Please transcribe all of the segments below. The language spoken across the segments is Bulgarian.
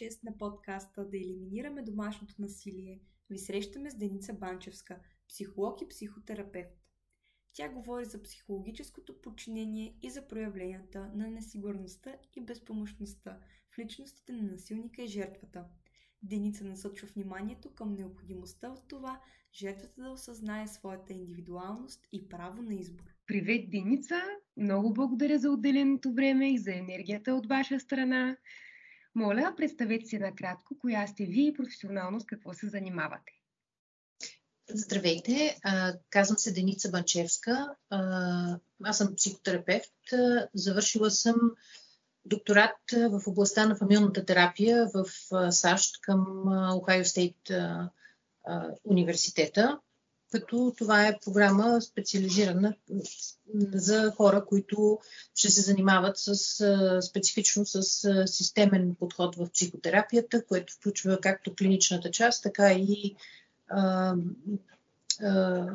номер 6 на подкаста Да елиминираме домашното насилие ви срещаме с Деница Банчевска, психолог и психотерапевт. Тя говори за психологическото подчинение и за проявленията на несигурността и безпомощността в личностите на насилника и жертвата. Деница насочва вниманието към необходимостта от това жертвата да осъзнае своята индивидуалност и право на избор. Привет, Деница! Много благодаря за отделеното време и за енергията от ваша страна. Моля, представете се накратко, коя сте вие и професионално с какво се занимавате. Здравейте, казвам се Деница Банчевска. Аз съм психотерапевт. Завършила съм докторат в областта на фамилната терапия в САЩ към Ohio State университета, като това е програма специализирана за хора, които ще се занимават с, специфично с системен подход в психотерапията, което включва както клиничната част, така и а, а,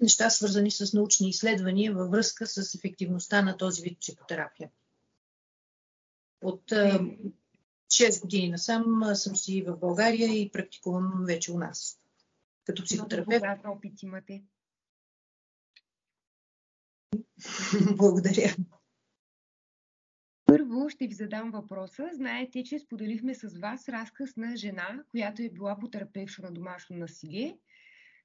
неща, свързани с научни изследвания във връзка с ефективността на този вид психотерапия. От а, 6 години насам съм си в България и практикувам вече у нас като психотерапевт. Много опит имате. Благодаря. Първо ще ви задам въпроса. Знаете, че споделихме с вас разказ на жена, която е била потерпевша на домашно насилие.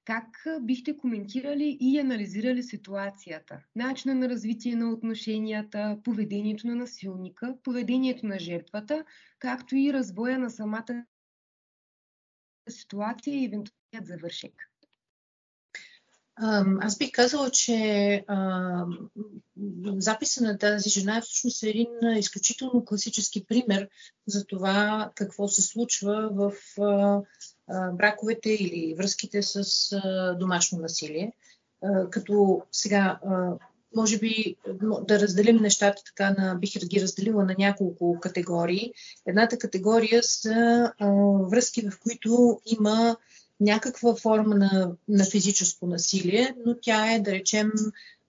Как бихте коментирали и анализирали ситуацията? Начина на развитие на отношенията, поведението на насилника, поведението на жертвата, както и развоя на самата ситуация и евентуалният завършек? Аз бих казала, че а, записа на тази жена е всъщност един изключително класически пример за това какво се случва в а, а, браковете или връзките с домашно насилие. Като сега, може би да разделим нещата така, на, бих ги разделила на няколко категории. Едната категория са връзки, в които има някаква форма на, на физическо насилие, но тя е, да речем,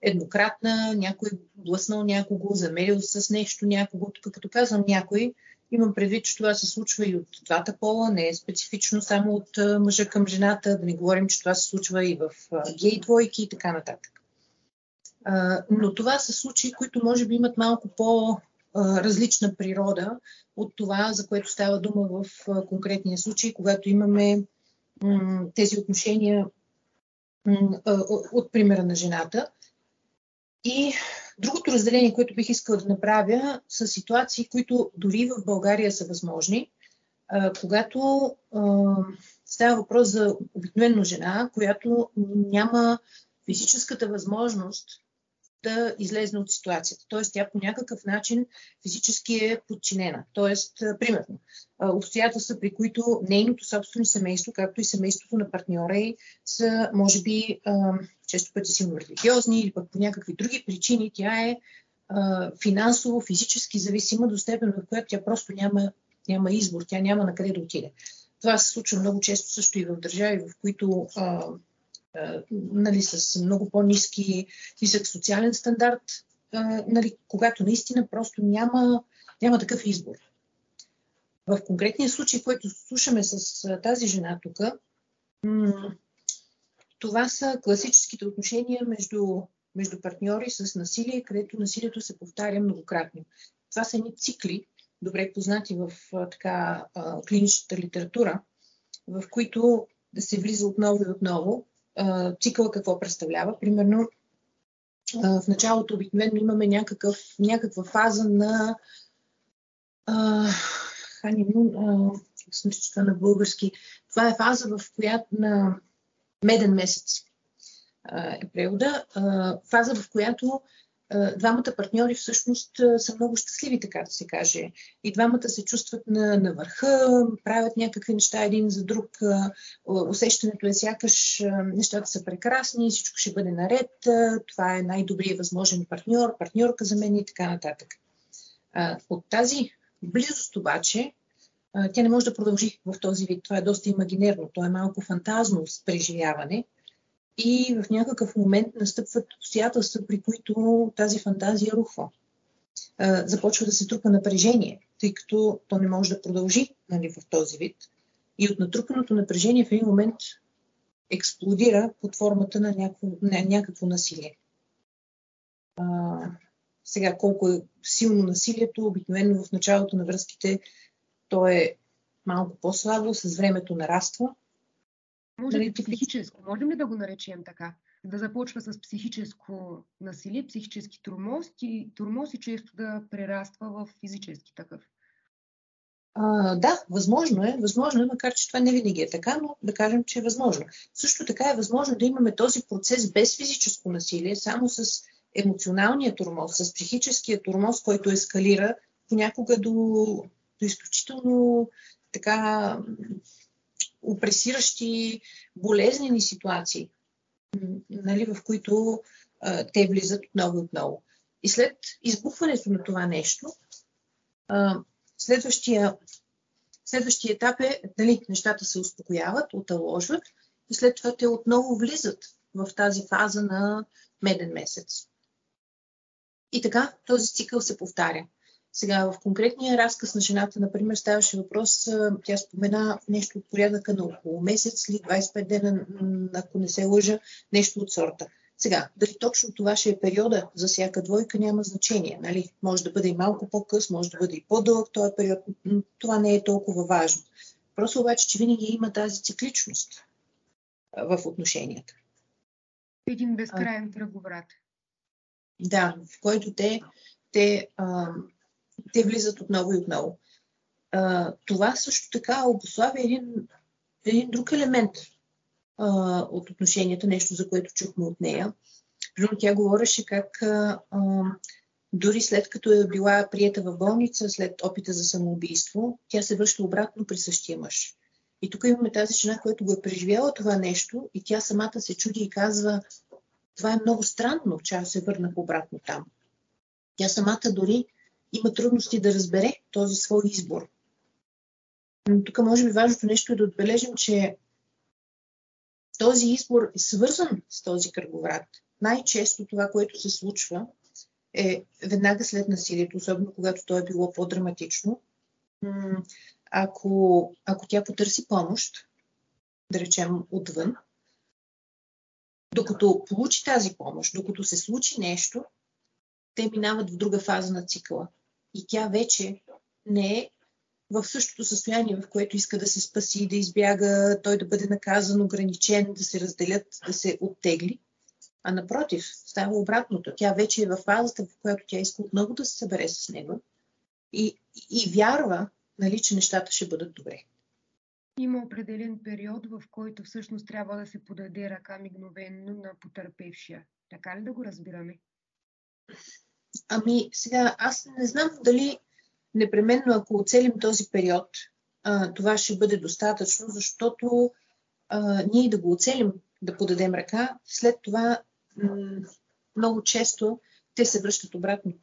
еднократна, някой блъснал някого, замерил с нещо някого. Тук като казвам някой, имам предвид, че това се случва и от двата пола, не е специфично само от мъжа към жената, да не говорим, че това се случва и в гей двойки и така нататък. Но това са случаи, които може би имат малко по-различна природа от това, за което става дума в конкретния случай, когато имаме тези отношения от примера на жената. И другото разделение, което бих искала да направя, са ситуации, които дори в България са възможни, когато става въпрос за обикновено жена, която няма физическата възможност да излезне от ситуацията. Тоест, тя по някакъв начин физически е подчинена. Тоест, примерно, обстоятелства, при които нейното собствено семейство, както и семейството на партньора й, са, може би, често пъти силно религиозни или пък по някакви други причини, тя е финансово, физически зависима до степен, в която тя просто няма, няма избор, тя няма на къде да отиде. Това се случва много често също и в държави, в които нали, с много по-низки, нисък социален стандарт, нали, когато наистина просто няма, няма такъв избор. В конкретния случай, който слушаме с тази жена тук, това са класическите отношения между, между партньори с насилие, където насилието се повтаря многократно. Това са едни цикли, добре познати в така клиничната литература, в които да се влиза отново и отново цикъла какво представлява. Примерно, в началото обикновено имаме някакъв, някаква фаза на ханимун, как съм това на български. Това е фаза, в която на меден месец е превода. Фаза, в която двамата партньори всъщност са много щастливи, така да се каже. И двамата се чувстват на, на върха, правят някакви неща един за друг. Усещането е сякаш нещата са прекрасни, всичко ще бъде наред, това е най-добрият възможен партньор, партньорка за мен и така нататък. От тази близост обаче, тя не може да продължи в този вид. Това е доста имагинерно, то е малко фантазно преживяване – и в някакъв момент настъпват обстоятелства, при които тази фантазия рухва. започва да се трупа напрежение, тъй като то не може да продължи нали, в този вид. И от натрупаното напрежение в един момент експлодира под формата на някакво, на някакво насилие. А, сега, колко е силно насилието, обикновено в началото на връзките то е малко по-слабо, с времето нараства. Може ли нали, психическо? Можем ли да го наречем така? Да започва с психическо насилие, психически турмоз и, турмоз и често да прераства в физически такъв. А, да, възможно е, възможно е, макар че това не винаги е така, но да кажем, че е възможно. Също така е възможно да имаме този процес без физическо насилие, само с емоционалния турмоз, с психическия турмоз, който ескалира понякога до, до изключително така опресиращи, болезнени ситуации, нали, в които а, те влизат отново и отново. И след избухването на това нещо, а, следващия, следващия етап е, нали, нещата се успокояват, оталожват и след това те отново влизат в тази фаза на меден месец. И така този цикъл се повтаря. Сега в конкретния разказ на жената, например, ставаше въпрос, тя спомена нещо от порядъка на около месец или 25 дена, ако не се лъжа, нещо от сорта. Сега, дали точно това ще е периода за всяка двойка, няма значение. Нали? Може да бъде и малко по-къс, може да бъде и по-дълъг този период. Това не е толкова важно. Просто обаче, че винаги има тази цикличност в отношенията. Един безкрайен кръговрат. Да, в който те, те, а, те влизат отново и отново. А, това също така обославя един, един друг елемент а, от отношенията, нещо за което чухме от нея. Примерно тя говореше как а, а, дори след като е била прията в болница, след опита за самоубийство, тя се връща обратно при същия мъж. И тук имаме тази жена, която го е преживяла това нещо и тя самата се чуди и казва, това е много странно, че аз се върнах обратно там. Тя самата дори има трудности да разбере този свой избор. Но тук може би важното нещо е да отбележим, че този избор е свързан с този кръговрат. Най-често това, което се случва, е веднага след насилието, особено когато то е било по-драматично. Ако, ако тя потърси помощ, да речем отвън, докато получи тази помощ, докато се случи нещо, те минават в друга фаза на цикъла. И тя вече не е в същото състояние, в което иска да се спаси, да избяга, той да бъде наказан, ограничен, да се разделят, да се оттегли. А напротив, става обратното. Тя вече е в фазата, в която тя иска отново да се събере с него и, и вярва, нали, че нещата ще бъдат добре. Има определен период, в който всъщност трябва да се подаде ръка мигновенно на потърпевшия. Така ли да го разбираме? Ами, сега, аз не знам дали непременно, ако оцелим този период, а, това ще бъде достатъчно, защото а, ние да го оцелим, да подадем ръка, след това м- много често те се връщат обратно.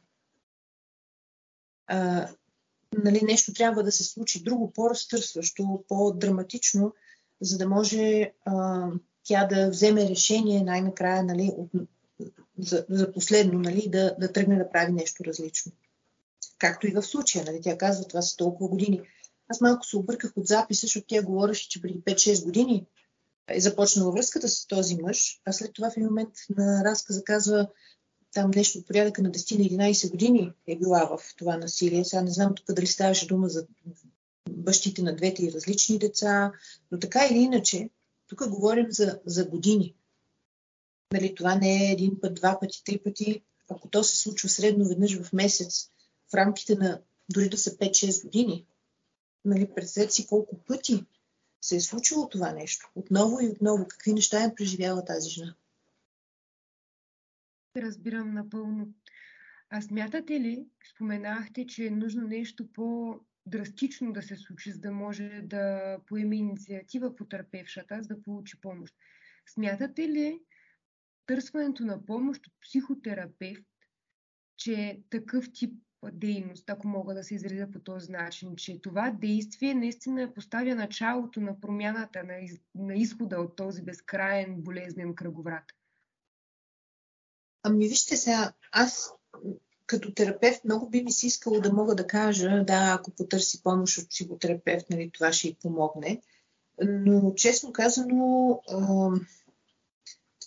А, нали, нещо трябва да се случи друго, по-разтърсващо, по-драматично, за да може а, тя да вземе решение най-накрая нали, от, за, за последно нали, да, да тръгне да прави нещо различно. Както и в случая. Нали, тя казва, това са толкова години. Аз малко се обърках от записа, защото тя говореше, че преди 5-6 години е започнала връзката с този мъж, а след това в един момент на разказа казва, там нещо от порядъка на 10 на 11 години е била в това насилие. Сега не знам тук дали ставаше дума за бащите на двете и различни деца, но така или иначе, тук говорим за, за години. Нали, това не е един път, два пъти, три пъти. Ако то се случва средно веднъж в месец, в рамките на дори да са 5-6 години, нали, представете си колко пъти се е случило това нещо. Отново и отново. Какви неща е преживяла тази жена? разбирам напълно. А смятате ли, споменахте, че е нужно нещо по-драстично да се случи, за да може да поеме инициатива потърпевшата, за да получи помощ? Смятате ли търсването на помощ от психотерапевт, че такъв тип дейност, ако мога да се изразя по този начин, че това действие наистина поставя началото на промяната, на, из, на изхода от този безкрайен болезнен кръговрат? Ами вижте сега, аз като терапевт много би ми се искало да мога да кажа, да, ако потърси помощ от психотерапевт, нали, това ще й помогне. Но честно казано,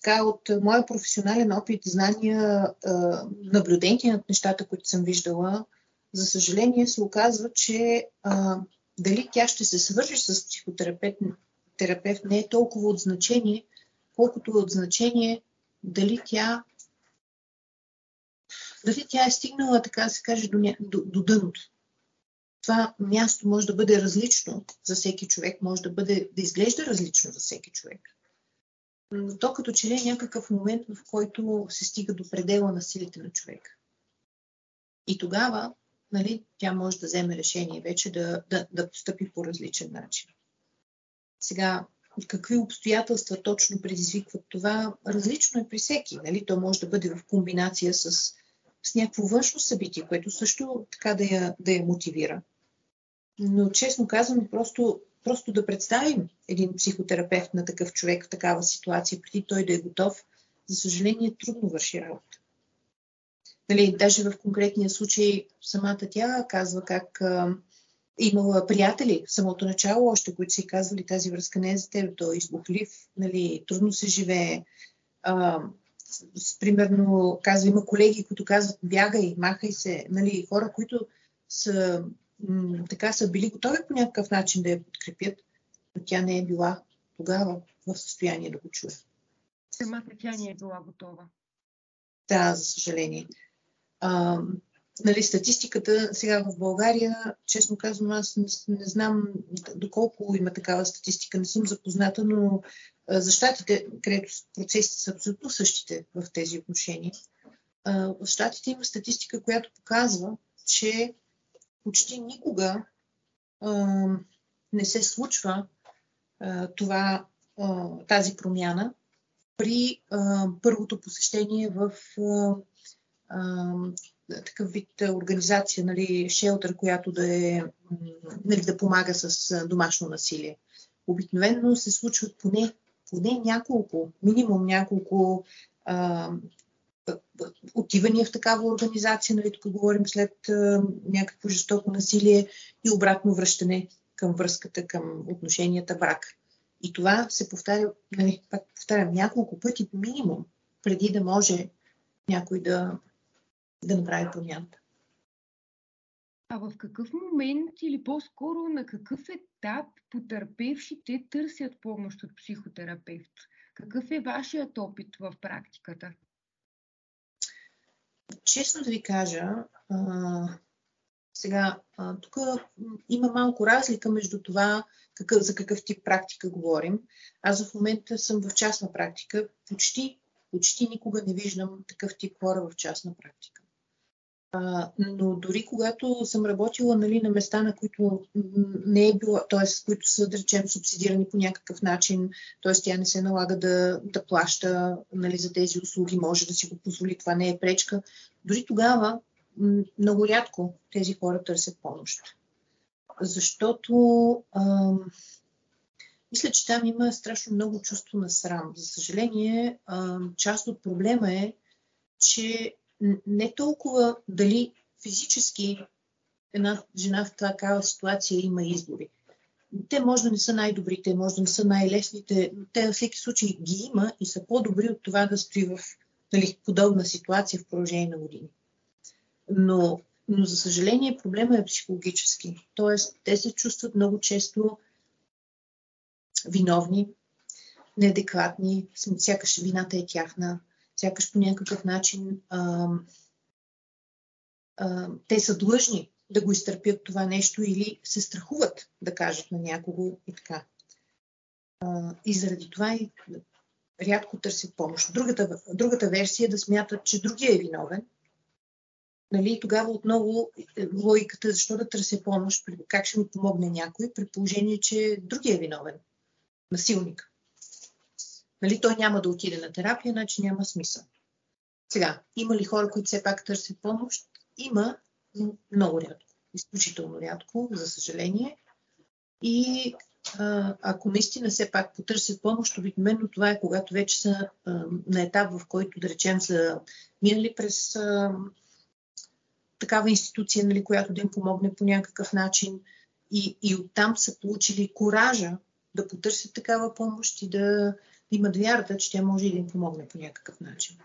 така от моя професионален опит, знания, а, наблюдение над нещата, които съм виждала, за съжаление се оказва, че а, дали тя ще се свържи с психотерапевт терапевт не е толкова от значение, колкото е от значение дали тя дали тя е стигнала, така да се каже, до, до, до дъното. Това място може да бъде различно за всеки човек, може да, бъде, да изглежда различно за всеки човек. Но то като че ли е някакъв момент, в който се стига до предела на силите на човек. И тогава нали, тя може да вземе решение вече да, да, да постъпи по различен начин. Сега, какви обстоятелства точно предизвикват това, различно е при всеки. Нали? То може да бъде в комбинация с, с някакво външно събитие, което също така да я, да я мотивира. Но честно казано, просто, просто да представим един психотерапевт на такъв човек в такава ситуация, преди той да е готов, за съжаление трудно върши работа. Нали, даже в конкретния случай самата тя казва как а, имала приятели в самото начало, още които си казвали тази връзка не е за теб, той е избухлив, нали, трудно се живее. А, с, примерно, казва, има колеги, които казват, бягай, махай се, нали, хора, които са, м- така са били готови по някакъв начин да я подкрепят, но тя не е била тогава в състояние да го чуе. Самата тя не е била готова. Да, за съжаление. А, нали, статистиката сега в България, честно казвам, аз не, не знам доколко има такава статистика, не съм запозната, но за щатите, където процесите са абсолютно същите в тези отношения, в щатите има статистика, която показва, че почти никога а, не се случва а, това, а, тази промяна при а, първото посещение в а, такъв вид организация, нали, шелтър, която да, е, нали, да помага с домашно насилие. Обикновено се случват поне, поне няколко, минимум няколко а, отивания в такава организация, нали, тук говорим след а, някакво жестоко насилие и обратно връщане към връзката, към отношенията брак. И това се повтаря, нали, пак повтарям, няколко пъти минимум, преди да може някой да да направи промяната. А в какъв момент или по-скоро на какъв етап потърпевшите търсят помощ от психотерапевт? Какъв е вашият опит в практиката? Честно да ви кажа, а, сега, а, тук има малко разлика между това какъв, за какъв тип практика говорим. Аз в момента съм в частна практика. Почти, почти никога не виждам такъв тип хора в частна практика. А, но дори когато съм работила нали, на места, на които не е било, т.е. които са, да речем, субсидирани по някакъв начин, т.е. тя не се налага да, да плаща нали, за тези услуги, може да си го позволи, това не е пречка. Дори тогава много рядко тези хора търсят помощ. Защото а, мисля, че там има страшно много чувство на срам. За съжаление, а, част от проблема е, че не толкова дали физически една жена в такава ситуация има избори. Те може да не са най-добрите, може да не са най-лесните, но те във всеки случай ги има и са по-добри от това да стои в нали, подобна ситуация в продължение на години. Но, но за съжаление проблема е психологически. Тоест, те се чувстват много често виновни, неадекватни, сякаш вината е тяхна, сякаш по някакъв начин а, а, те са длъжни да го изтърпят това нещо или се страхуват да кажат на някого и така. А, и заради това и рядко търсят помощ. Другата, другата версия е да смятат, че другия е виновен. Нали, тогава отново е, логиката, защо да търся помощ, как ще ми помогне някой, при положение, че другия е виновен. Насилник нали, той няма да отиде на терапия, значи няма смисъл. Сега, има ли хора, които все пак търсят помощ? Има, много рядко. Изключително рядко, за съжаление. И а, ако наистина все пак потърсят помощ, обикновено това е когато вече са а, на етап, в който, да речем, са минали през а, такава институция, нали, която да им помогне по някакъв начин. И, и оттам са получили коража да потърсят такава помощ и да имат вярата, че тя може и да им помогне по някакъв начин.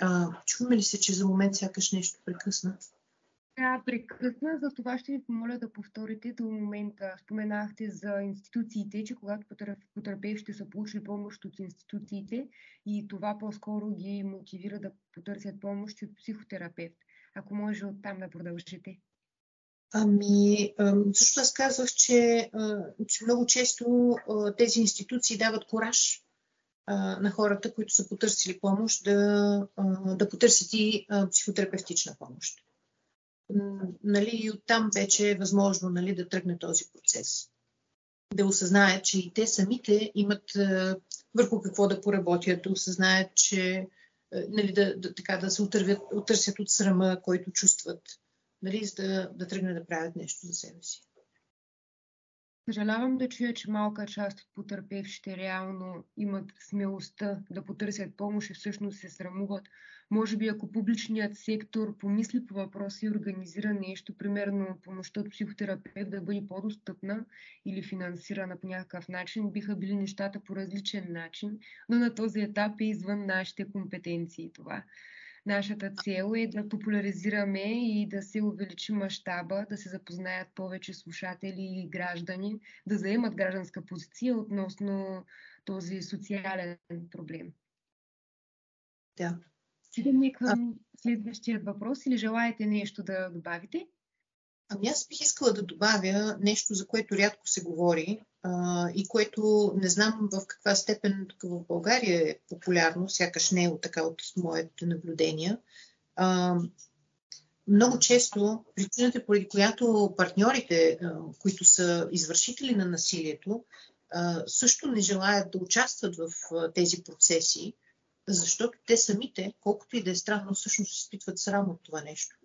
А, чуваме ли се, че за момент сякаш нещо прекъсна? Да, прекъсна, за това ще ви помоля да повторите до момента. Споменахте за институциите, че когато потерпевшите са получили помощ от институциите и това по-скоро ги мотивира да потърсят помощ от психотерапевт. Ако може оттам да продължите. Ами, също аз казвах, че, че много често тези институции дават кораж на хората, които са потърсили помощ, да, да потърсят и психотерапевтична помощ. Нали, и оттам вече е възможно нали, да тръгне този процес. Да осъзнаят, че и те самите имат върху какво да поработят, да осъзнаят, че нали, да, да, така, да се отървят, отърсят от срама, който чувстват, нали, за да, да тръгнат да правят нещо за себе си. Съжалявам да чуя, че малка част от потърпевшите реално имат смелостта да потърсят помощ и всъщност се срамуват. Може би ако публичният сектор помисли по въпроса и организира нещо, примерно помощта от психотерапевт да бъде по-достъпна или финансирана по някакъв начин, биха били нещата по различен начин, но на този етап е извън нашите компетенции това. Нашата цел е да популяризираме и да се увеличи мащаба, да се запознаят повече слушатели и граждани, да заемат гражданска позиция относно този социален проблем. Да. Стигаме към следващия въпрос или желаете нещо да добавите? Ами аз бих искала да добавя нещо, за което рядко се говори и което не знам в каква степен тук в България е популярно, сякаш не е така от моите наблюдения. А, много често причината, поради която партньорите, а, които са извършители на насилието, а, също не желаят да участват в а, тези процеси, защото те самите, колкото и да е странно, всъщност изпитват срам от това нещо.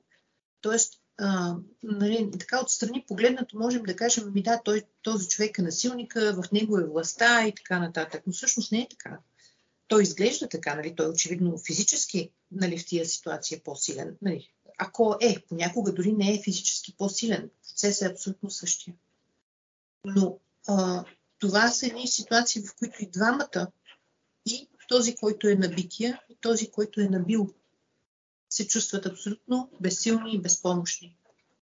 Тоест, а, нали, така отстрани погледнато можем да кажем, ми да, той, този човек е насилника, в него е властта и така нататък. Но всъщност не е така. Той изглежда така, нали, той очевидно физически нали, в тия ситуация е по-силен. Нали. Ако е, понякога дори не е физически по-силен, процесът е абсолютно същия. Но а, това са едни ситуации, в които и двамата, и този, който е набития, и този, който е набил се чувстват абсолютно безсилни и безпомощни.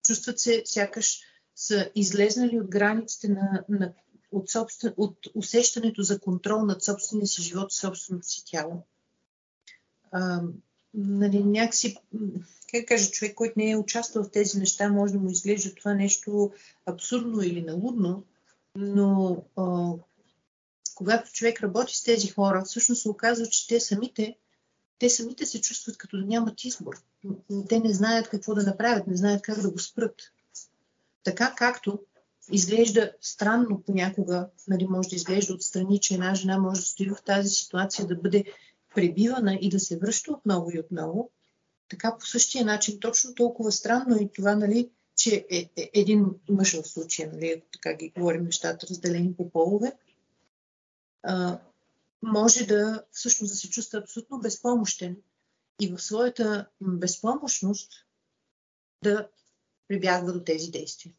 Чувстват се сякаш са излезнали от границите на, на, от, собствен, от усещането за контрол над собствения си живот и собственото си тяло. А, нали, някакси, как кажа, човек, който не е участвал в тези неща, може да му изглежда това нещо абсурдно или налудно, но а, когато човек работи с тези хора, всъщност се оказва, че те самите те самите се чувстват като да нямат избор. Те не знаят какво да направят, не знаят как да го спрат. Така както изглежда странно понякога, нали, може да изглежда отстрани, че една жена може да стои в тази ситуация, да бъде пребивана и да се връща отново и отново, така по същия начин, точно толкова странно и това, нали, че е, е, един мъж в случая, нали, ако така ги говорим нещата, разделени по полове, а, може да всъщност да се чувства абсолютно безпомощен и в своята безпомощност да прибягва до тези действия.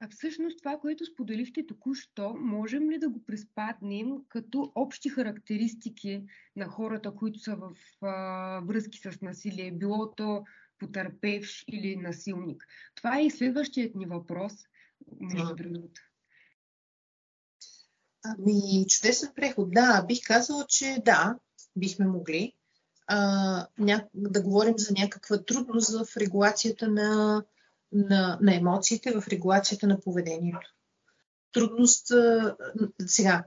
А всъщност това, което споделихте току-що, можем ли да го приспаднем като общи характеристики на хората, които са в а, връзки с насилие, било то потърпевш или насилник? Това е и следващият ни въпрос, между другото. Ами, чудесен преход. Да, бих казала, че да, бихме могли а, ня... да говорим за някаква трудност в регулацията на, на, на емоциите, в регулацията на поведението. Трудност. А, сега,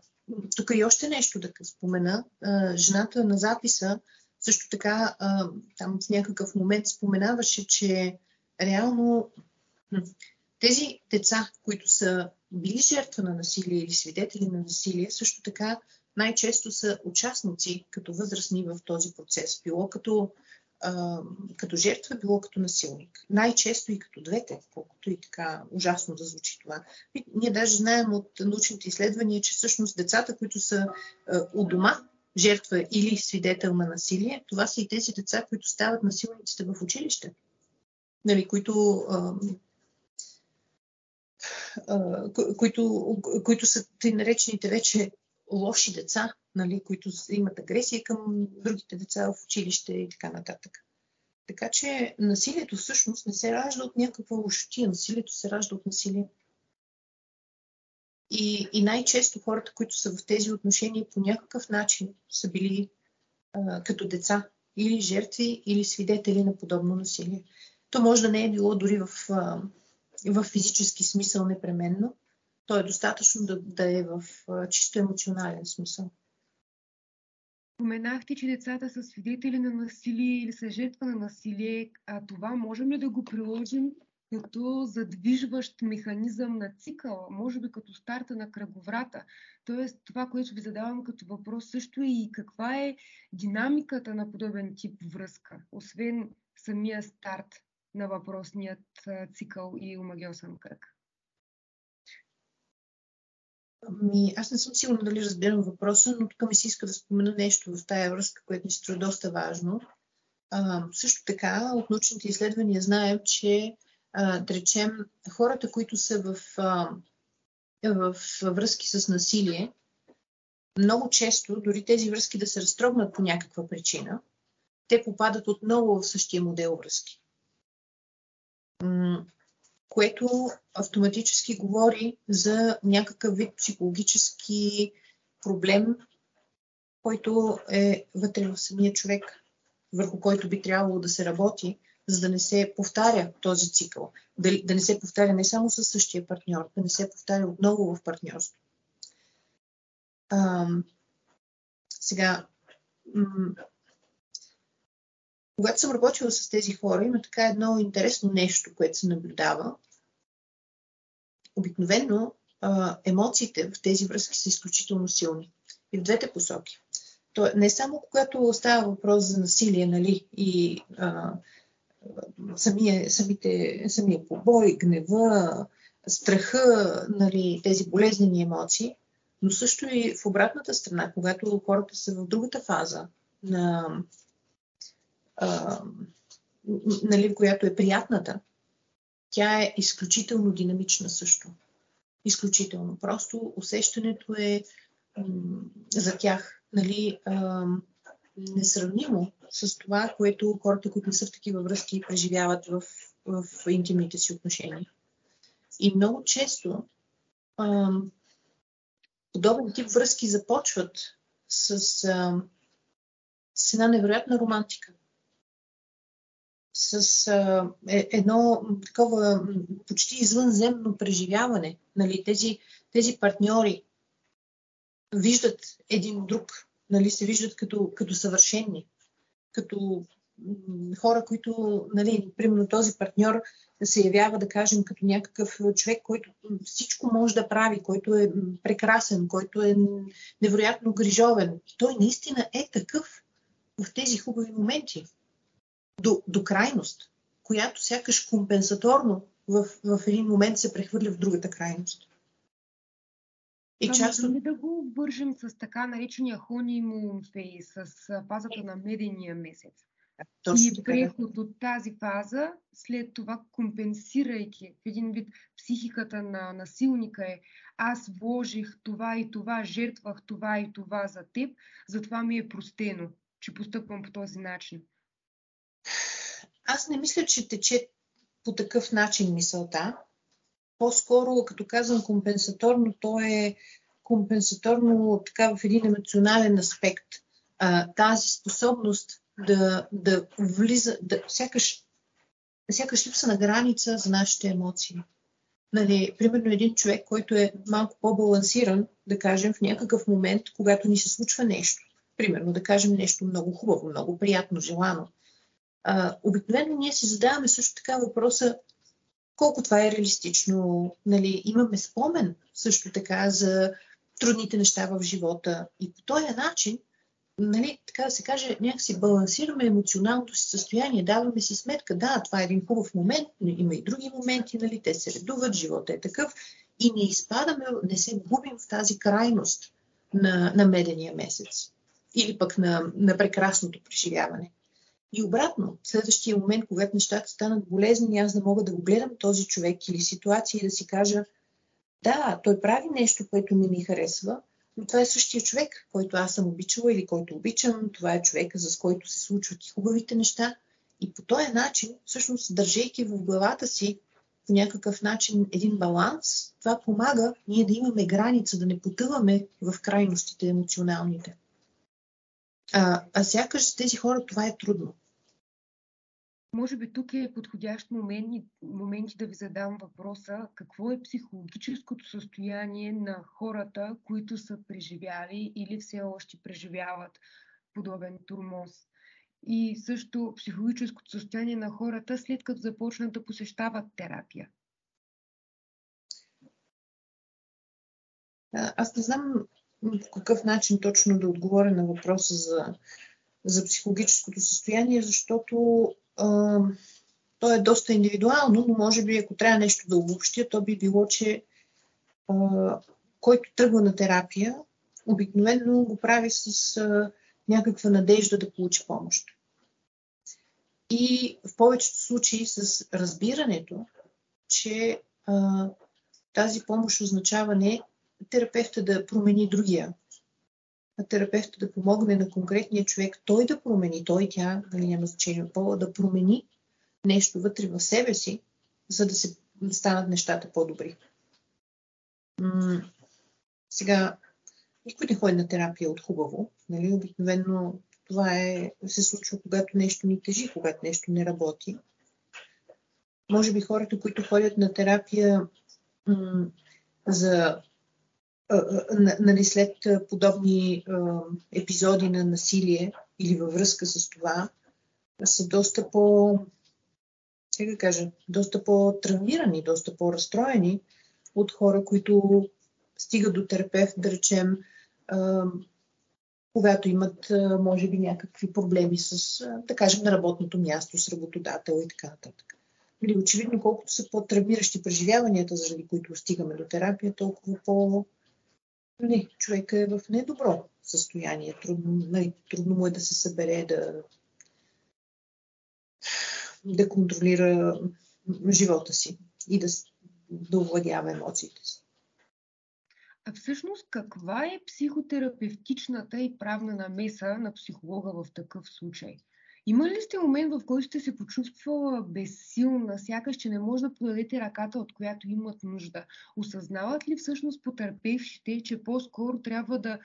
тук и още нещо да спомена. А, жената на записа също така а, там в някакъв момент споменаваше, че реално тези деца, които са били жертва на насилие или свидетели на насилие, също така най-често са участници като възрастни в този процес. Било като а, като жертва, било като насилник. Най-често и като двете, колкото и така ужасно да звучи това. И ние даже знаем от научните изследвания, че всъщност децата, които са а, у дома, жертва или свидетел на насилие, това са и тези деца, които стават насилниците в училище. Нали, които, а, които, които са тъй наречените вече лоши деца, нали, които имат агресия към другите деца в училище и така нататък. Така че насилието всъщност не се ражда от някаква лошотия, насилието се ражда от насилие. И, и най-често хората, които са в тези отношения по някакъв начин са били а, като деца или жертви, или свидетели на подобно насилие. То може да не е било дори в, а, в физически смисъл непременно, то е достатъчно да, да е в чисто емоционален смисъл. Споменахте, че децата са свидетели на насилие или са жертва на насилие. А това можем ли да го приложим като задвижващ механизъм на цикъл, може би като старта на кръговрата. Тоест, това, което ви задавам като въпрос също е и каква е динамиката на подобен тип връзка, освен самия старт на въпросният цикъл и омагиосен кръг. Ами, аз не съм сигурна дали разбирам въпроса, но тук ми се иска да спомена нещо в тая връзка, което ми се струва доста важно. А, също така, от научните изследвания знаем, че а, да речем, хората, които са в, а, в връзки с насилие, много често, дори тези връзки да се разтрогнат по някаква причина, те попадат отново в същия модел връзки. Което автоматически говори за някакъв вид психологически проблем, който е вътре в самия човек, върху който би трябвало да се работи, за да не се повтаря този цикъл. Да, да не се повтаря не само със същия партньор, да не се повтаря отново в партньорство. А, сега, когато съм работила с тези хора, има така едно интересно нещо, което се наблюдава. Обикновено емоциите в тези връзки са изключително силни. И в двете посоки. То не само когато става въпрос за насилие, нали, и а, самия, самите, самия побой, гнева, страха, нали, тези болезнени емоции, но също и в обратната страна, когато хората са в другата фаза, на, а, нали, която е приятната, тя е изключително динамична също. Изключително. Просто усещането е за тях нали, а, несравнимо с това, което хората, които не са в такива връзки, преживяват в, в интимните си отношения. И много често а, подобен тип връзки започват с, а, с една невероятна романтика. С а, е, едно такова почти извънземно преживяване. Нали, тези, тези партньори виждат един друг нали, се виждат като, като съвършени, като хора, които, нали, примерно този партньор се явява, да кажем, като някакъв човек, който всичко може да прави, който е прекрасен, който е невероятно грижовен. Той наистина е такъв в тези хубави моменти. До, до крайност, която сякаш компенсаторно в, в един момент се прехвърля в другата крайност. И част от... да го обвържем с така наречения honeymoon phase, с фазата на медения месец? Точно и преход от тази фаза, след това компенсирайки в един вид психиката на насилника е аз вложих това и това, жертвах това и това за теб, затова ми е простено, че постъпвам по този начин. Аз не мисля, че тече по такъв начин мисълта по-скоро, като казвам компенсаторно, то е компенсаторно така в един емоционален аспект. А, тази способност да, да влиза, да, сякаш, сякаш липса на граница за нашите емоции. Нали, примерно един човек, който е малко по-балансиран, да кажем, в някакъв момент, когато ни се случва нещо, примерно да кажем нещо много хубаво, много приятно, желано, обикновено ние си задаваме също така въпроса колко това е реалистично. Нали, имаме спомен също така за трудните неща в живота. И по този начин нали, така да се каже, някакси балансираме емоционалното си състояние, даваме си сметка, да, това е един хубав момент, но има и други моменти, нали, те се редуват, живота е такъв и не изпадаме, не се губим в тази крайност на, на медения месец или пък на, на прекрасното преживяване. И обратно, в следващия момент, когато нещата станат болезнени, аз да мога да го гледам този човек или ситуация и да си кажа, да, той прави нещо, което не ми харесва, но това е същия човек, който аз съм обичала или който обичам. Това е човека, с който се случват и хубавите неща. И по този начин, всъщност, държейки в главата си по някакъв начин един баланс, това помага ние да имаме граница, да не потъваме в крайностите емоционалните. А, а сякаш тези хора това е трудно. Може би тук е подходящ момент, момент да ви задам въпроса какво е психологическото състояние на хората, които са преживяли или все още преживяват подобен турмоз. И също психологическото състояние на хората след като започнат да посещават терапия. Аз не знам по какъв начин точно да отговоря на въпроса за, за психологическото състояние, защото а, то е доста индивидуално, но може би ако трябва нещо да обобщя, то би било, че а, който тръгва на терапия, обикновено го прави с а, някаква надежда да получи помощ. И в повечето случаи с разбирането, че а, тази помощ означава не терапевта да промени другия, а терапевта да помогне на конкретния човек, той да промени, той тя, нали няма значение от пола, да промени нещо вътре в себе си, за да се станат нещата по-добри. М- сега, никой не ходи на терапия от хубаво. Нали? Обикновено това е, се случва, когато нещо ни тежи, когато нещо не работи. Може би хората, които ходят на терапия м- за нали, след подобни епизоди на насилие или във връзка с това, са доста по, как кажа, доста по-травмирани, доста по-разстроени от хора, които стигат до терапевт, да речем, когато имат, може би, някакви проблеми с, да кажем, на работното място, с работодател и така нататък. Или нали, очевидно, колкото са по-травмиращи преживяванията, заради които стигаме до терапия, толкова по- не, човека е в недобро състояние. Трудно, нали, трудно му е да се събере, да, да контролира живота си и да, да овладява емоциите си. А всъщност каква е психотерапевтичната и правна намеса на психолога в такъв случай? Има ли сте момент, в който сте се почувствала безсилна, сякаш, че не може да подадете ръката, от която имат нужда? Осъзнават ли всъщност потърпевшите, че по-скоро трябва да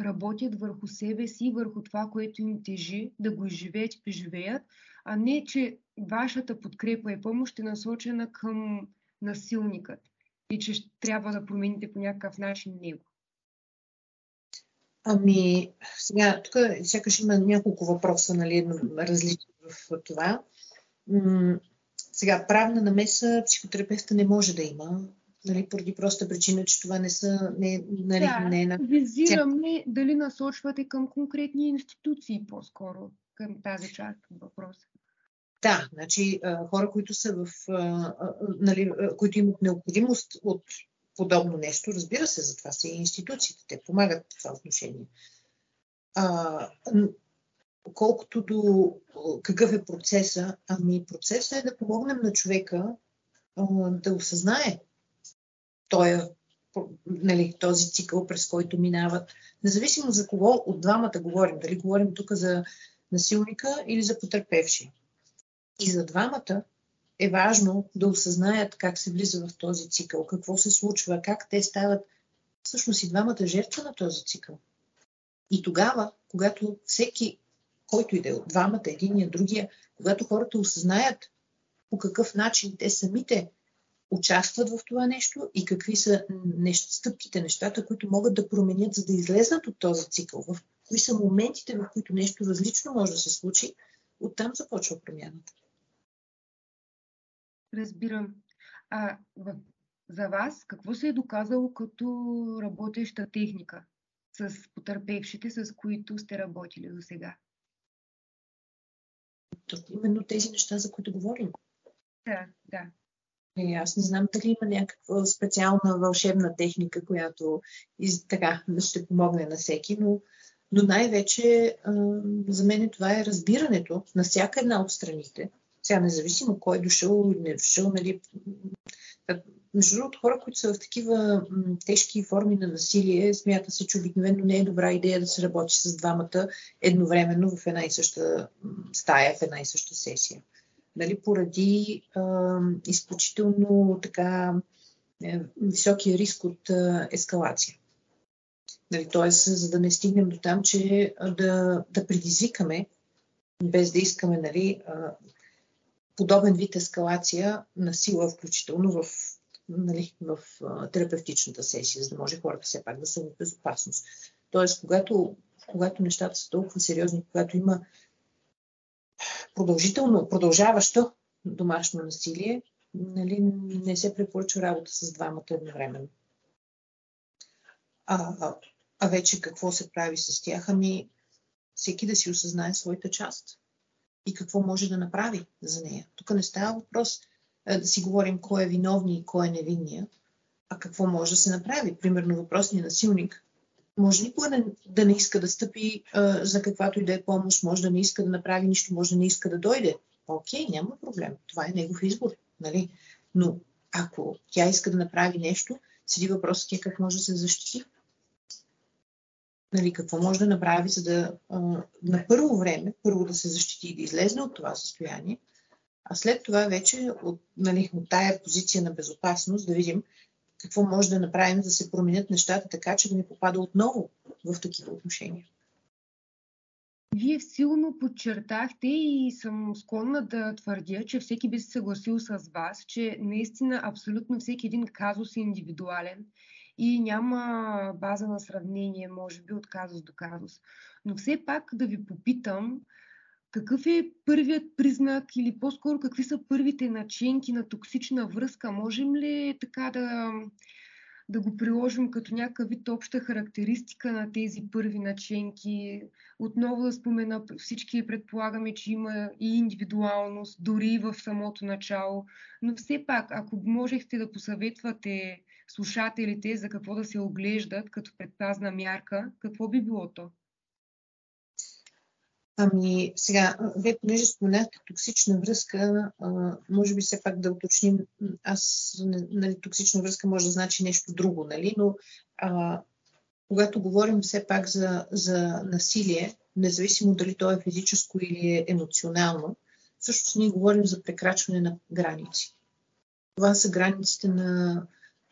работят върху себе си, върху това, което им тежи, да го изживеят и преживеят, а не, че вашата подкрепа и помощ е насочена към насилникът и че трябва да промените по някакъв начин него? Ами, сега, тук сякаш има няколко въпроса, нали, различни в това. М- сега, правна намеса психотерапевта не може да има, нали, поради проста причина, че това не са, не, нали, да, не е на... Визираме дали насочвате към конкретни институции по-скоро, към тази част от въпроса. Да, значи хора, които са в, нали, които имат необходимост от подобно нещо. Разбира се, за това са и институциите. Те помагат в това отношение. А, колкото до какъв е процеса, ами процесът е да помогнем на човека а, да осъзнае този, нали, този цикъл, през който минават. Независимо за кого от двамата говорим, дали говорим тук за насилника или за потърпевши. И за двамата е важно да осъзнаят как се влиза в този цикъл, какво се случва, как те стават всъщност и двамата жертва на този цикъл. И тогава, когато всеки, който и да е от двамата, единия, другия, когато хората осъзнаят по какъв начин те самите участват в това нещо и какви са нещ, стъпките, нещата, които могат да променят, за да излезнат от този цикъл, в кои са моментите, в които нещо различно може да се случи, оттам започва промяната. Разбирам. А в, за вас какво се е доказало като работеща техника? с потърпевшите, с които сте работили до сега? Именно тези неща, за които говорим. Да, да. И аз не знам дали има някаква специална вълшебна техника, която из, така ще помогне на всеки, но, но най-вече за мен това е разбирането на всяка една от страните. Сега, независимо кой е дошъл или не е дошъл, нали, между другото, хора, които са в такива м, тежки форми на насилие, смята се, че обикновено не е добра идея да се работи с двамата едновременно в една и съща стая, в една и съща сесия. Дали, поради а, изключително така е, високия риск от а, ескалация. Нали, Тоест, за да не стигнем до там, че да, да предизвикаме, без да искаме нали, подобен вид ескалация на сила, включително в нали, в терапевтичната сесия, за да може хората все пак да са в безопасност. Тоест, когато, когато нещата са толкова сериозни, когато има продължително, продължаващо домашно насилие, нали, не се препоръчва работа с двамата едновременно. А, а вече какво се прави с тях? Ами, всеки да си осъзнае своята част и какво може да направи за нея. Тук не става въпрос е, да си говорим кой е виновния и кой е невинния, а какво може да се направи. Примерно въпросният насилник може никога да, да не иска да стъпи а, за каквато и да е помощ, може да не иска да направи нищо, може да не иска да дойде. Окей, няма проблем. Това е негов избор. Нали? Но ако тя иска да направи нещо, седи въпросът тя как може да се защити. Нали, какво може да направи, за да а, на първо време, първо да се защити и да излезне от това състояние, а след това вече от, нали, от тая позиция на безопасност да видим какво може да направим да се променят нещата така, че да не попада отново в такива отношения. Вие силно подчертахте и съм склонна да твърдя, че всеки би се съгласил с вас, че наистина абсолютно всеки един казус е индивидуален и няма база на сравнение, може би, от казус до казус. Но все пак да ви попитам, какъв е първият признак или по-скоро какви са първите начинки на токсична връзка? Можем ли така да, да го приложим като някакъв вид обща характеристика на тези първи начинки? Отново да спомена, всички предполагаме, че има и индивидуалност, дори в самото начало. Но все пак, ако можехте да посъветвате слушателите за какво да се оглеждат като предпазна мярка, какво би било то? Ами сега, вие понеже споменахте токсична връзка, а, може би все пак да уточним, аз, нали, токсична връзка може да значи нещо друго, нали, но а, когато говорим все пак за, за насилие, независимо дали то е физическо или е емоционално, всъщност ние говорим за прекрачване на граници. Това са границите на,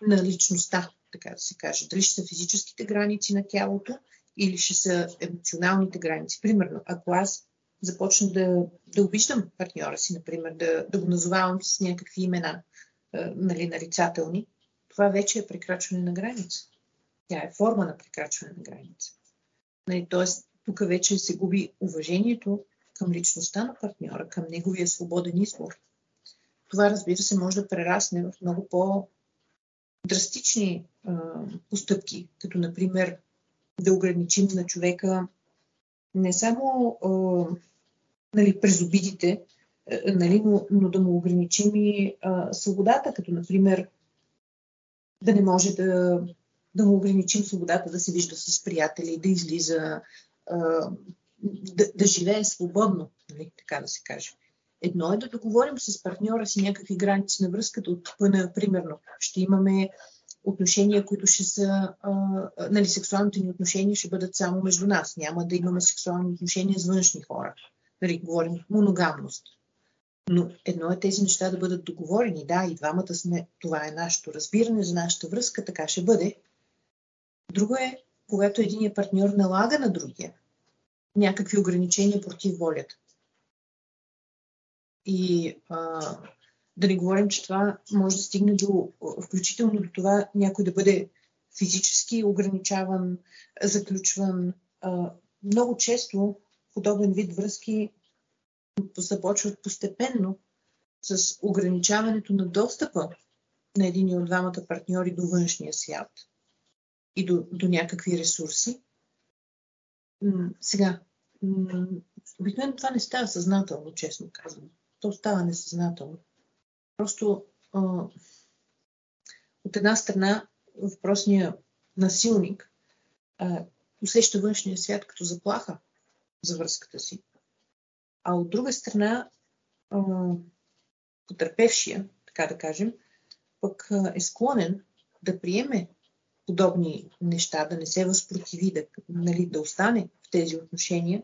на личността, така да се каже. Дали ще са физическите граници на тялото, или ще са емоционалните граници. Примерно, ако аз започна да, да обиждам партньора си, например, да, да го назовавам с някакви имена, е, нали, нарицателни, това вече е прекрачване на граница. Тя е форма на прекрачване на граница. Нали, Тоест, тук вече се губи уважението към личността на партньора, към неговия свободен избор. Това, разбира се, може да прерасне в много по-драстични е, постъпки, като, например, да ограничим на човека не само а, нали, през обидите, а, нали, но, но да му ограничим и а, свободата, като например да не може да, да му ограничим свободата да се вижда с приятели, да излиза, а, да, да живее свободно, нали, така да се каже. Едно е да договорим с партньора си някакви граници на връзката от типа на, примерно, ще имаме отношения, които ще са, а, нали, сексуалните ни отношения ще бъдат само между нас. Няма да имаме сексуални отношения с външни хора. Нали, говорим моногамност. Но едно е тези неща да бъдат договорени. Да, и двамата сме, това е нашето разбиране за нашата връзка, така ще бъде. Друго е, когато един партньор налага на другия някакви ограничения против волята. И а, да не говорим, че това може да стигне до, включително до това някой да бъде физически ограничаван, заключван. Много често подобен вид връзки започват постепенно с ограничаването на достъпа на един от двамата партньори до външния свят и до, до някакви ресурси, сега, обикновено това не става съзнателно, честно казвам. То става несъзнателно. Просто от една страна въпросния насилник усеща външния свят като заплаха за връзката си. А от друга страна, а, потърпевшия, така да кажем, пък е склонен да приеме подобни неща, да не се възпротиви, да, нали, да остане в тези отношения,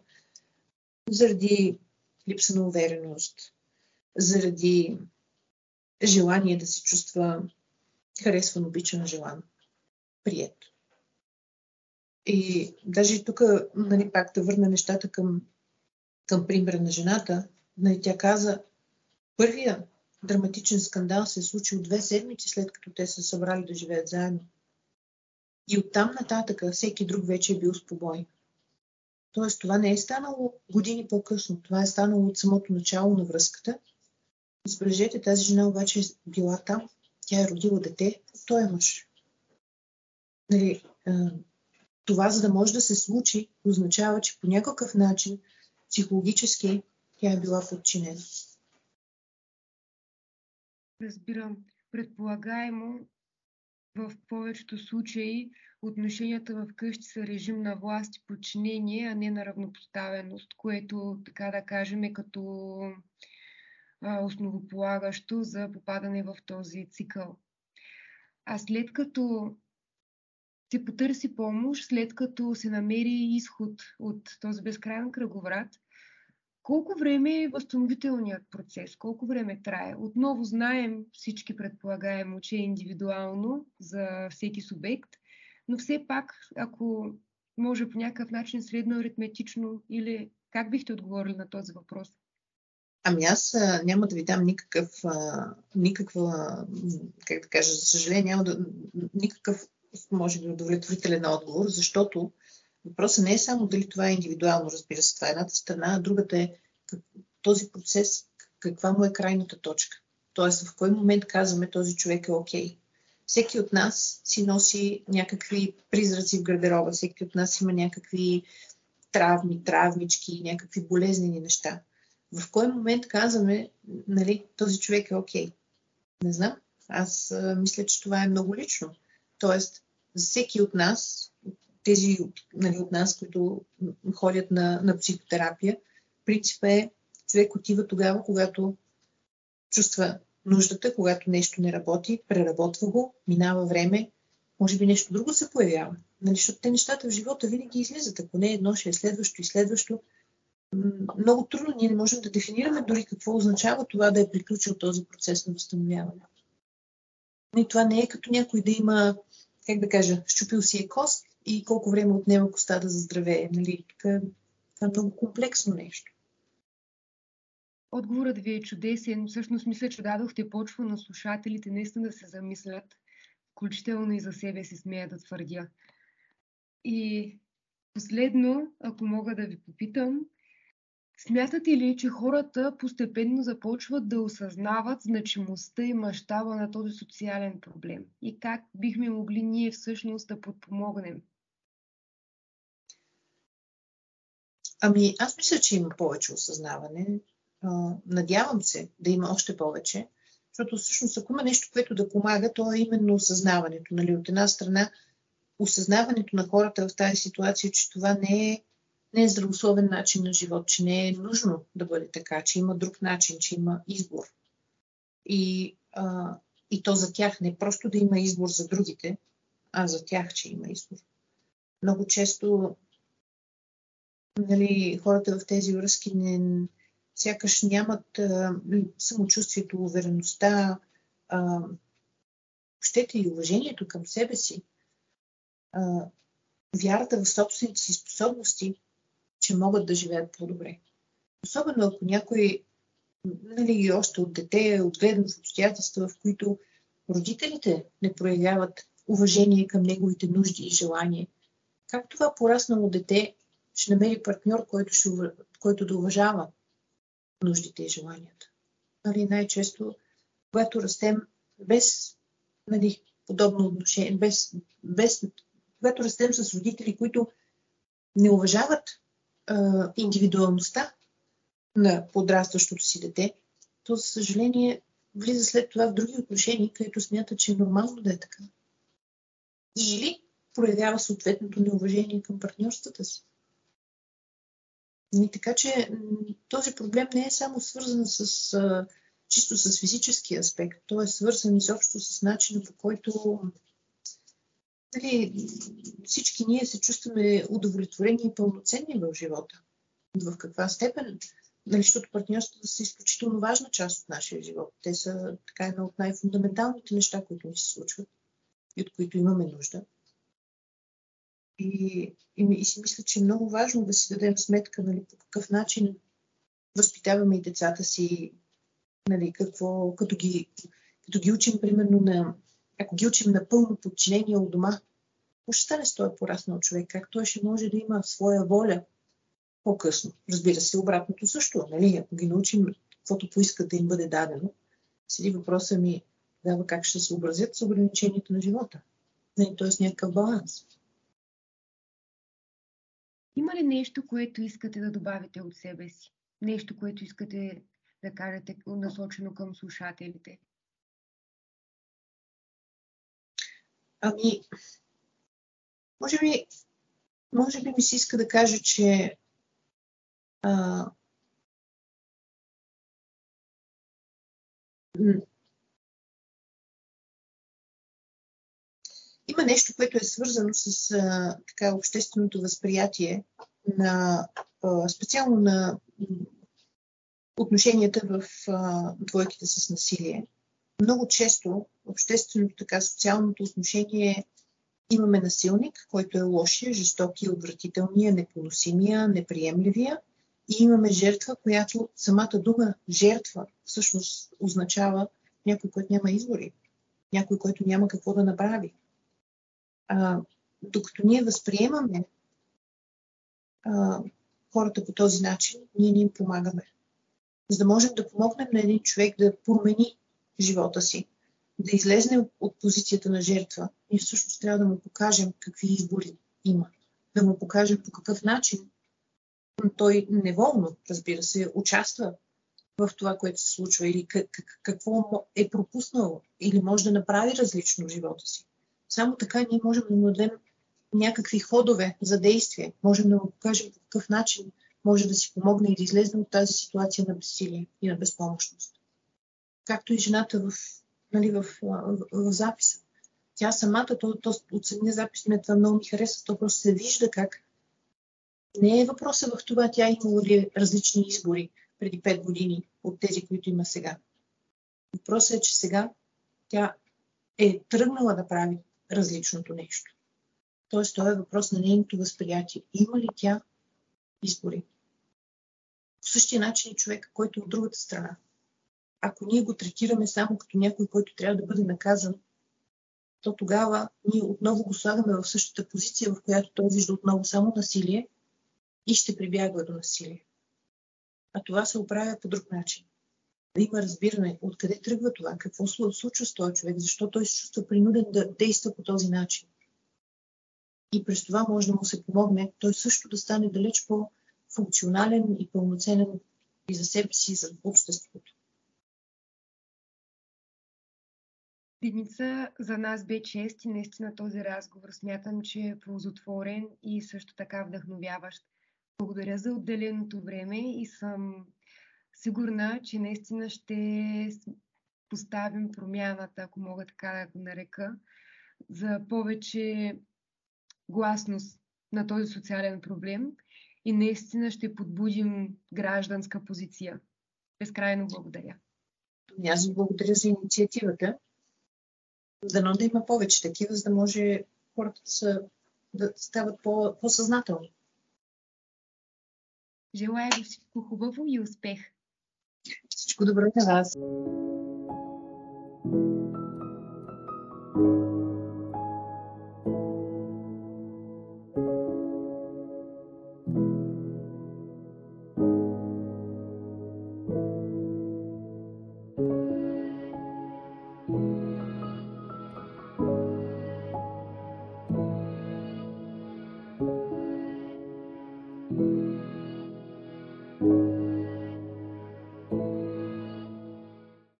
заради липса на увереност, заради желание да се чувства харесван, обичан, желан, прият. И даже тук, нали, пак да върна нещата към, към примера на жената, нали, тя каза, първия драматичен скандал се е случил две седмици след като те са събрали да живеят заедно. И оттам нататък всеки друг вече е бил с побой. Тоест това не е станало години по-късно. Това е станало от самото начало на връзката. Забележете, тази жена обаче е била там. Тя е родила дете от този мъж. Нали, това, за да може да се случи, означава, че по някакъв начин психологически тя е била подчинена. Разбирам. Предполагаемо в повечето случаи отношенията в къщи са режим на власт и подчинение, а не на равнопоставеност, което, така да кажем, е като основополагащо за попадане в този цикъл. А след като се потърси помощ, след като се намери изход от този безкрайен кръговрат, колко време е възстановителният процес? Колко време трае? Отново знаем, всички предполагаемо, че е индивидуално за всеки субект, но все пак, ако може по някакъв начин средно аритметично или как бихте отговорили на този въпрос? Ами аз а, няма да ви дам никакъв, а, никаква, как да кажа, за съжаление, няма да, никакъв, може би, удовлетворителен отговор, защото Въпросът не е само дали това е индивидуално, разбира се, това е едната страна, а другата е този процес, каква му е крайната точка. Тоест, в кой момент казваме този човек е окей. Okay. Всеки от нас си носи някакви призраци в гардероба, всеки от нас има някакви травми, травмички, някакви болезнени неща. В кой момент казваме, нали, този човек е окей? Okay? Не знам. Аз а, мисля, че това е много лично. Тоест, за всеки от нас тези нали, от нас, които ходят на, на психотерапия, принцип е човек отива тогава, когато чувства нуждата, когато нещо не работи, преработва го, минава време, може би нещо друго се появява. Нали, защото те нещата в живота винаги излизат. Ако не едно, ще е следващо и следващо. Много трудно ние не можем да дефинираме дори какво означава това да е приключил този процес на възстановяване. И това не е като някой да има, как да кажа, щупил си е кост и колко време отнема коста да заздравее. Нали? Това е много комплексно нещо. Отговорът ви е чудесен. Всъщност мисля, че дадохте почва на слушателите наистина да се замислят, включително и за себе си смея да твърдя. И последно, ако мога да ви попитам, смятате ли, че хората постепенно започват да осъзнават значимостта и мащаба на този социален проблем? И как бихме могли ние всъщност да подпомогнем? Ами, аз мисля, че има повече осъзнаване. Надявам се да има още повече, защото всъщност ако има нещо, което да помага, то е именно осъзнаването. Нали? От една страна, осъзнаването на хората в тази ситуация, че това не е, не е здравословен начин на живот, че не е нужно да бъде така, че има друг начин, че има избор. И, а, и то за тях не просто да има избор за другите, а за тях, че има избор. Много често нали, хората в тези връзки не, сякаш нямат а, самочувствието, увереността, а, щете и уважението към себе си, а, вярата в собствените си способности, че могат да живеят по-добре. Особено ако някой, нали, още от дете е отгледан в обстоятелства, в които родителите не проявяват уважение към неговите нужди и желания. Как това пораснало дете ще намери партньор, който, ще, който да уважава нуждите и желанията. Нали, най-често, когато растем без нали, подобно отношение, без, без, когато растем с родители, които не уважават индивидуалността на подрастващото си дете, то, за съжаление, влиза след това в други отношения, където смята, че е нормално да е така. Или проявява съответното неуважение към партньорствата си. И така че този проблем не е само свързан с а, чисто с физическия аспект. Той е свързан изобщо с начина по който нали, всички ние се чувстваме удовлетворени и пълноценни в живота. В каква степен? Нали, защото партньорствата са изключително важна част от нашия живот. Те са така една от най-фундаменталните неща, които ни се случват и от които имаме нужда. И, и, и си мисля, че е много важно да си дадем сметка нали, по какъв начин възпитаваме и децата си, нали, какво, като, ги, като ги учим, примерно, на, ако ги учим на пълно подчинение от дома, ще стане с този пораснал човек? Как той ще може да има своя воля по-късно? Разбира се, обратното също. Нали? Ако ги научим каквото поискат да им бъде дадено, седи въпроса ми дава как ще се съобразят с ограничението на живота. Нали? Тоест някакъв баланс. Има ли нещо, което искате да добавите от себе си? Нещо, което искате да кажете насочено към слушателите? Ами, може би, може би ми се иска да кажа, че а, има нещо, което е свързано с а, така, общественото възприятие на а, специално на отношенията в а, двойките с насилие. Много често общественото, така социалното отношение имаме насилник, който е лошия, жестокия, отвратителния, непоносимия, неприемливия и имаме жертва, която самата дума жертва всъщност означава някой, който няма избори, някой, който няма какво да направи. А, докато ние възприемаме а, хората по този начин, ние ни им помагаме. За да можем да помогнем на един човек да промени живота си, да излезне от позицията на жертва, ние всъщност трябва да му покажем какви избори има. Да му покажем по какъв начин той неволно, разбира се, участва в това, което се случва или какво е пропуснал или може да направи различно живота си. Само така ние можем да му дадем някакви ходове за действие. Можем да му покажем по какъв начин може да си помогне и да излезне от тази ситуация на безсилие и на безпомощност. Както и жената в, нали, в, в, в записа. Тя самата, то, то, от самия запис ми това много ми харесва, то просто се вижда как не е въпроса в това тя имала ли различни избори преди 5 години от тези, които има сега. Въпросът е, че сега тя е тръгнала да прави различното нещо. Тоест, това е въпрос на нейното възприятие. Има ли тя избори? По същия начин и човек, който е от другата страна. Ако ние го третираме само като някой, който трябва да бъде наказан, то тогава ние отново го слагаме в същата позиция, в която той вижда отново само насилие и ще прибягва до насилие. А това се оправя по друг начин. Да има разбиране откъде тръгва това, какво случва с този човек, защо той се чувства принуден да действа по този начин. И през това може да му се помогне той също да стане далеч по-функционален и пълноценен и за себе си, и за обществото. Деница, за нас бе чест и наистина този разговор смятам, че е ползотворен и също така вдъхновяващ. Благодаря за отделеното време и съм сигурна, че наистина ще поставим промяната, ако мога така да го нарека, за повече гласност на този социален проблем и наистина ще подбудим гражданска позиция. Безкрайно благодаря. Аз благодаря за инициативата. Дано да има повече такива, за да може хората да, са, да стават по, по-съзнателни. Желая ви всичко хубаво и успех! Всичко добро на вас! thank you